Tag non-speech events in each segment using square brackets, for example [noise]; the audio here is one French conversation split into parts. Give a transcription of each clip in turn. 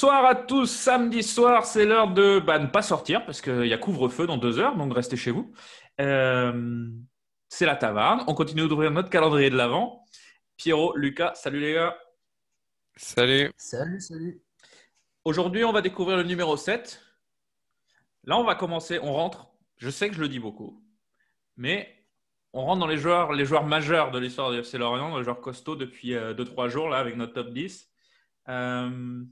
Bonsoir à tous. Samedi soir, c'est l'heure de bah, ne pas sortir parce qu'il y a couvre-feu dans deux heures, donc restez chez vous. Euh, c'est la taverne. On continue d'ouvrir notre calendrier de l'avant. Pierrot, Lucas, salut les gars. Salut. Salut, salut. Aujourd'hui, on va découvrir le numéro 7. Là, on va commencer, on rentre. Je sais que je le dis beaucoup, mais on rentre dans les joueurs, les joueurs majeurs de l'histoire du FC Lorient, les joueurs costauds depuis 2-3 jours là, avec notre top 10. Euh,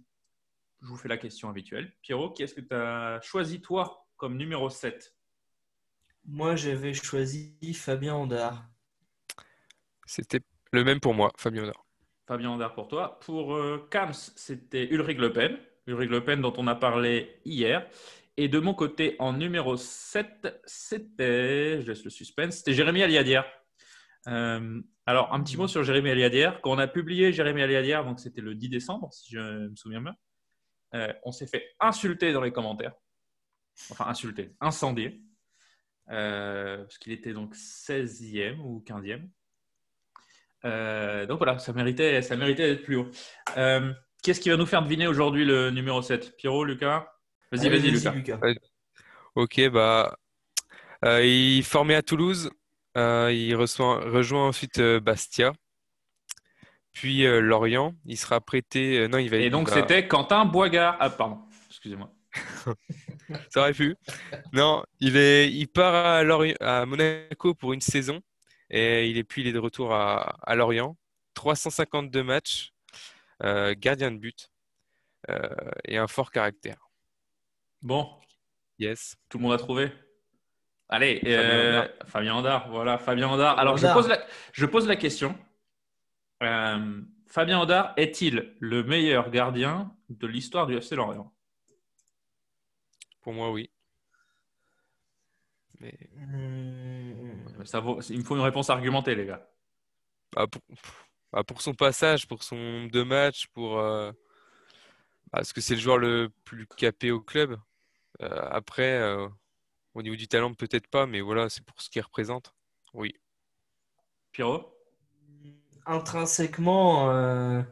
je vous fais la question habituelle. Pierrot, qui est-ce que tu as choisi toi comme numéro 7 Moi, j'avais choisi Fabien Andard. C'était le même pour moi, Fabien Andard. Fabien Andard pour toi. Pour euh, Kams, c'était Ulrich Le Pen. Ulrich Le Pen dont on a parlé hier. Et de mon côté, en numéro 7, c'était, je laisse le suspense, c'était Jérémy Aliadière. Euh, alors, un petit mot sur Jérémy Aliadière. Quand on a publié Jérémy Aliadière, donc c'était le 10 décembre, si je me souviens bien, euh, on s'est fait insulter dans les commentaires. Enfin, insulter, incendier. Euh, parce qu'il était donc 16e ou 15e. donc voilà, ça méritait, ça méritait d'être plus haut. Qu'est-ce qui va nous faire deviner aujourd'hui le numéro 7 Pierrot, Lucas? Vas-y, vas-y, Lucas. Ok, bah, il est formé à Toulouse. Euh, il rejoint ensuite euh, Bastia, puis euh, Lorient. Il sera prêté. non, il va. Et donc c'était Quentin Boigard. Ah pardon, excusez-moi. [laughs] Ça aurait pu. Non, il est, il part à, à Monaco pour une saison et il est puis il est de retour à, Lorient. 352 matchs, gardien de but et un fort caractère. Bon. Yes. Tout le monde a trouvé Allez, Fabien Andard. voilà, Fabien Andard. Alors, Je, pose la, je pose la question. Euh, Fabien Andard est-il le meilleur gardien de l'histoire du FC Lorient? Pour moi, oui. Hmm. Ça vaut... Il me faut une réponse argumentée, les gars. Bah, bah, pour... son passage, pour son deux matchs, pour. Euh, parce que c'est le joueur le plus capé au club. Euh, après. Au niveau du talent, peut-être pas, mais voilà, c'est pour ce qu'il représente. Oui. Pierrot? Intrinsèquement, euh,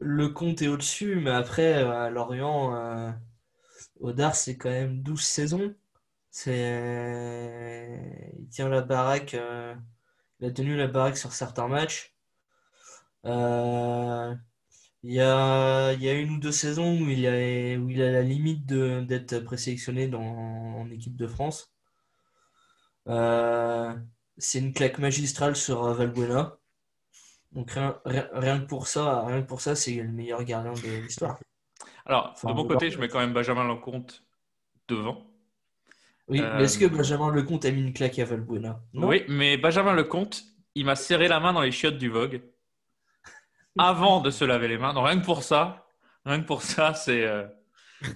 le compte est au-dessus, mais après, à Lorient, euh, Audar, c'est quand même 12 saisons. C'est... Il tient la baraque, euh, il a tenu la baraque sur certains matchs. Il y a, il y a une ou deux saisons où il, a, où il a la limite d'être présélectionné dans, en équipe de France. Euh, c'est une claque magistrale sur Valbuena. Donc rien, rien, que pour ça, rien pour ça, c'est le meilleur gardien de l'histoire. Alors, de mon côté, je mets quand même Benjamin Lecomte devant. Oui, mais est-ce que euh, Benjamin Lecomte a mis une claque à Valbuena? Oui, mais Benjamin Lecomte, il m'a serré la main dans les chiottes du Vogue avant de se laver les mains. Donc rien que pour ça, rien que pour ça, c'est euh,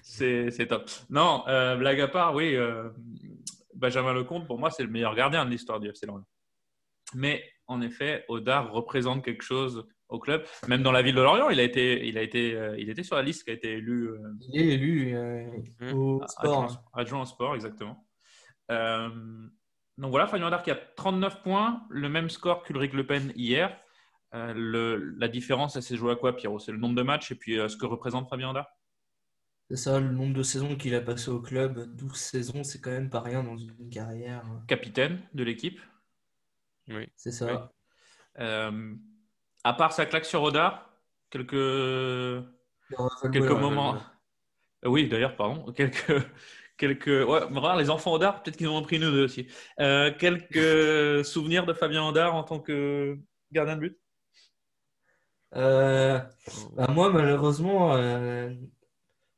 c'est top. Non, euh, blague à part, oui, euh, Benjamin Lecomte, pour moi, c'est le meilleur gardien de l'histoire du FC Lorient. Mais en effet, Odar représente quelque chose au club. Même dans la ville de Lorient, il a été, il a été, il était sur la liste qui a été élu. il est élu au sport. Adjoint, au sport, exactement. donc voilà, Fabien Odar qui a 39 points, le même score qu'Ulrich Le Pen hier. Euh, la différence, elle s'est jouée à quoi, Pierrot? C'est le nombre de matchs et puis euh, ce que représente Fabien Andard C'est ça, le nombre de saisons qu'il a passé au club. 12 saisons, c'est quand même pas rien dans une carrière. Capitaine de l'équipe Oui. C'est ça. Euh, à part sa claque sur Oda, quelques, quelques moments. Oui, d'ailleurs, pardon. [laughs] Quelques. quelques... Ouais, les enfants Odard, peut-être qu'ils en ont pris une ou deux aussi. quelques [laughs] souvenirs de Fabien Andard en tant que gardien de but? Euh, bah, moi, malheureusement, euh,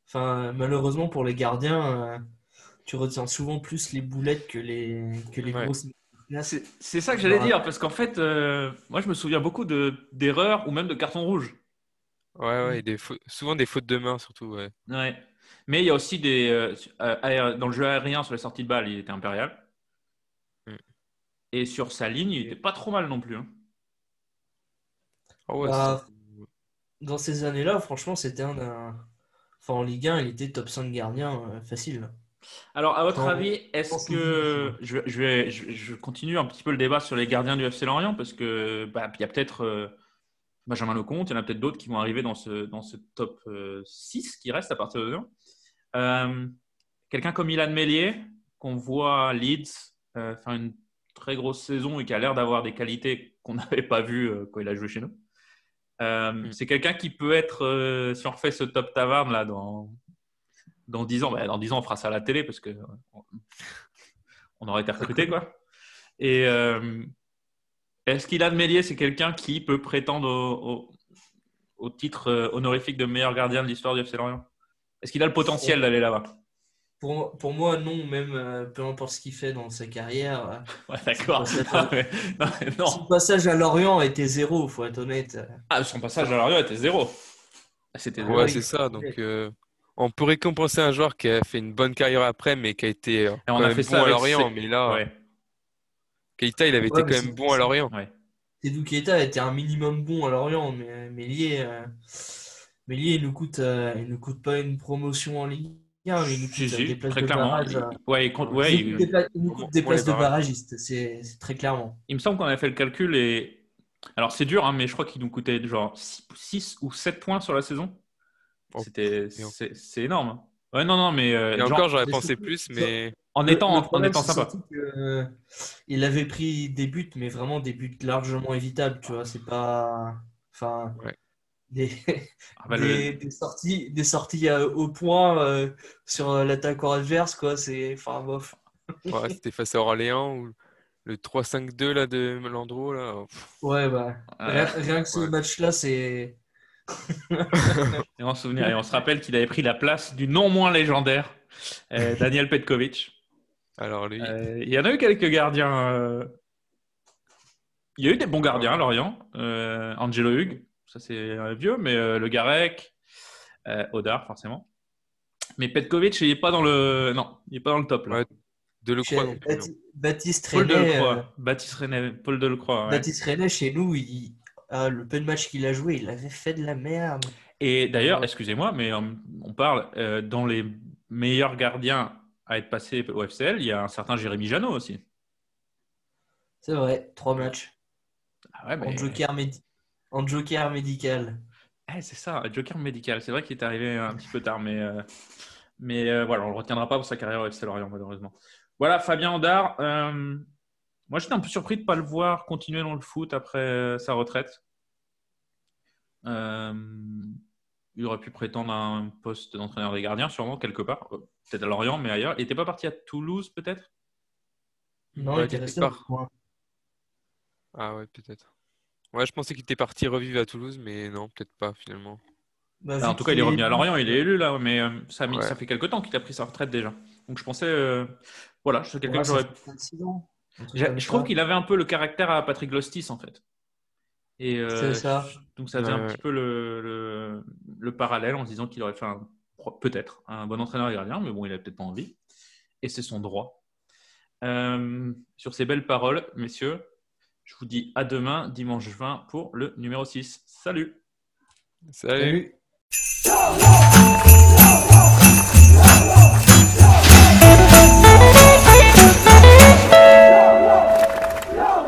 enfin, malheureusement pour les gardiens, euh, tu retiens souvent plus les boulettes que les, que les grosses. C'est ça que j'allais dire, parce qu'en fait, moi, je me souviens beaucoup d'erreurs ou même de cartons rouges. Ouais, ouais, des souvent des fautes de main, surtout. Ouais. ouais. Mais il y a aussi des. dans le jeu aérien, sur les sorties de balles, il était impérial. Mm. Et sur sa ligne, il était pas trop mal non plus. Hein. Ah bah, dans ces années-là, franchement, c'était un, Enfin, en Ligue 1, il était top 5 gardien euh, facile. Alors, à votre avis, est-ce que. Je, vais, je, continue un petit peu le débat sur les gardiens du FC Lorient parce que bah, il y a peut-être. Euh, Benjamin Lecomte. Il y en a peut-être d'autres qui vont arriver dans ce, dans ce top 6 qui reste à partir de là. Quelqu'un comme Ilan Mellier, qu'on voit Leeds faire une très grosse saison et qui a l'air d'avoir des qualités qu'on n'avait pas vues quand il a joué chez nous. Mm. C'est quelqu'un qui peut être, si on refait ce top taverne là dans, dans 10 ans, bah, dans 10 ans on fera ça à la télé parce que on aurait été recruté quoi. Et euh, est-ce qu'il a de Mélier C'est quelqu'un qui peut prétendre au, titre euh, honorifique de meilleur gardien de l'histoire du FC Lorient? Est-ce qu'il a le potentiel d'aller là-bas? Pour, pour, moi, non, même euh, peu importe ce qu'il fait dans sa carrière. Ouais, d'accord. [laughs] Son, passage à Lorient était zéro, faut être honnête. Ah, son passage à Lorient était zéro. C'était Ouais, c'est ça. Donc, on peut récompenser un joueur qui a fait une bonne carrière après, mais qui a été on a fait bon à Lorient. Mais là, Keita, il avait été quand même bon à Lorient. Ouais. Tedou Keita a été un minimum bon à Lorient, mais euh, il nous coûte, euh, il nous coûte pas une promotion en Ligue 1, il nous coûte euh, des places de barrage. Il, ouais, il, nous coûte des places de barragistes, c'est très clairement. Il me semble qu'on a fait le calcul et alors c'est dur, hein, mais je crois qu'il nous coûtait genre 6, ou 7 points sur la saison. Oh, C'était c'est énorme. Hein. Ouais, non, non, mais. et encore, j'aurais pensé plus, mais. En étant, en étant sympa. il avait pris des buts, mais vraiment des buts largement évitables, tu vois. C'est pas. Enfin. Des... Ah bah, des, sorties, des sorties euh, au point euh, sur l'attaquant adverse, quoi. C'est. Enfin, bof. C'était face à Orléans ou le 3-5-2 là, de Melandro. Là. Ouais, bah. Rien, que ce match-là, c'est. [laughs] et, on souvenir, et on se rappelle qu'il avait pris la place du non moins légendaire euh, [laughs] Daniel Petkovic. Alors lui. Euh, il y en a eu quelques gardiens. Euh, il y a eu des bons gardiens à Lorient. Euh, Angelo Hugues, ça c'est vieux, mais le Garec, Odar forcément. Mais Petkovic, il n'est pas dans le. Non, il est pas dans le top. Là. Delecroix non plus. Baptiste Paul Delecroix. Baptiste René, Paul Delecroix. Baptiste René, chez nous, le peu de matchs qu'il a joué, il avait fait de la merde. Et d'ailleurs, excusez-moi, mais on parle dans les meilleurs gardiens à être passé au FCL, il y a un certain Jérémy Janot aussi. C'est vrai, trois matchs. Ah ouais, en, joker en, joker médical. Eh, c'est ça, joker médical. C'est vrai qu'il est arrivé un petit peu tard, mais, euh, mais euh, voilà, on ne le retiendra pas pour sa carrière au FC Lorient, malheureusement. Voilà, Fabien Andard. Euh, moi, j'étais un peu surpris de ne pas le voir continuer dans le foot après sa retraite il aurait pu prétendre à un poste d'entraîneur des gardiens, sûrement, quelque part. Peut-être à Lorient, mais ailleurs. Il n'était pas parti à Toulouse, peut-être? Non, il était resté Ah ouais, peut-être. Ouais, je pensais qu'il était parti revivre à Toulouse, mais non, peut-être pas finalement. Bah, en tout cas, il est revenu à Lorient, il est élu là, mais euh, ça, ça, fait quelques temps qu'il a pris sa retraite déjà. Donc je pensais, euh, voilà, je quelqu'un j'aurais. Je trouve qu'il avait un peu le caractère à Patrick Lostis en fait. Et euh, ça. Donc ça faisait un petit peu le, le, parallèle en se disant qu'il aurait fait peut-être un bon entraîneur et gardien, mais bon, il n'avait peut-être pas envie. Et c'est son droit. Euh, sur ces belles paroles, messieurs, je vous dis à demain, dimanche 20, pour le numéro 6. Salut Salut, Salut.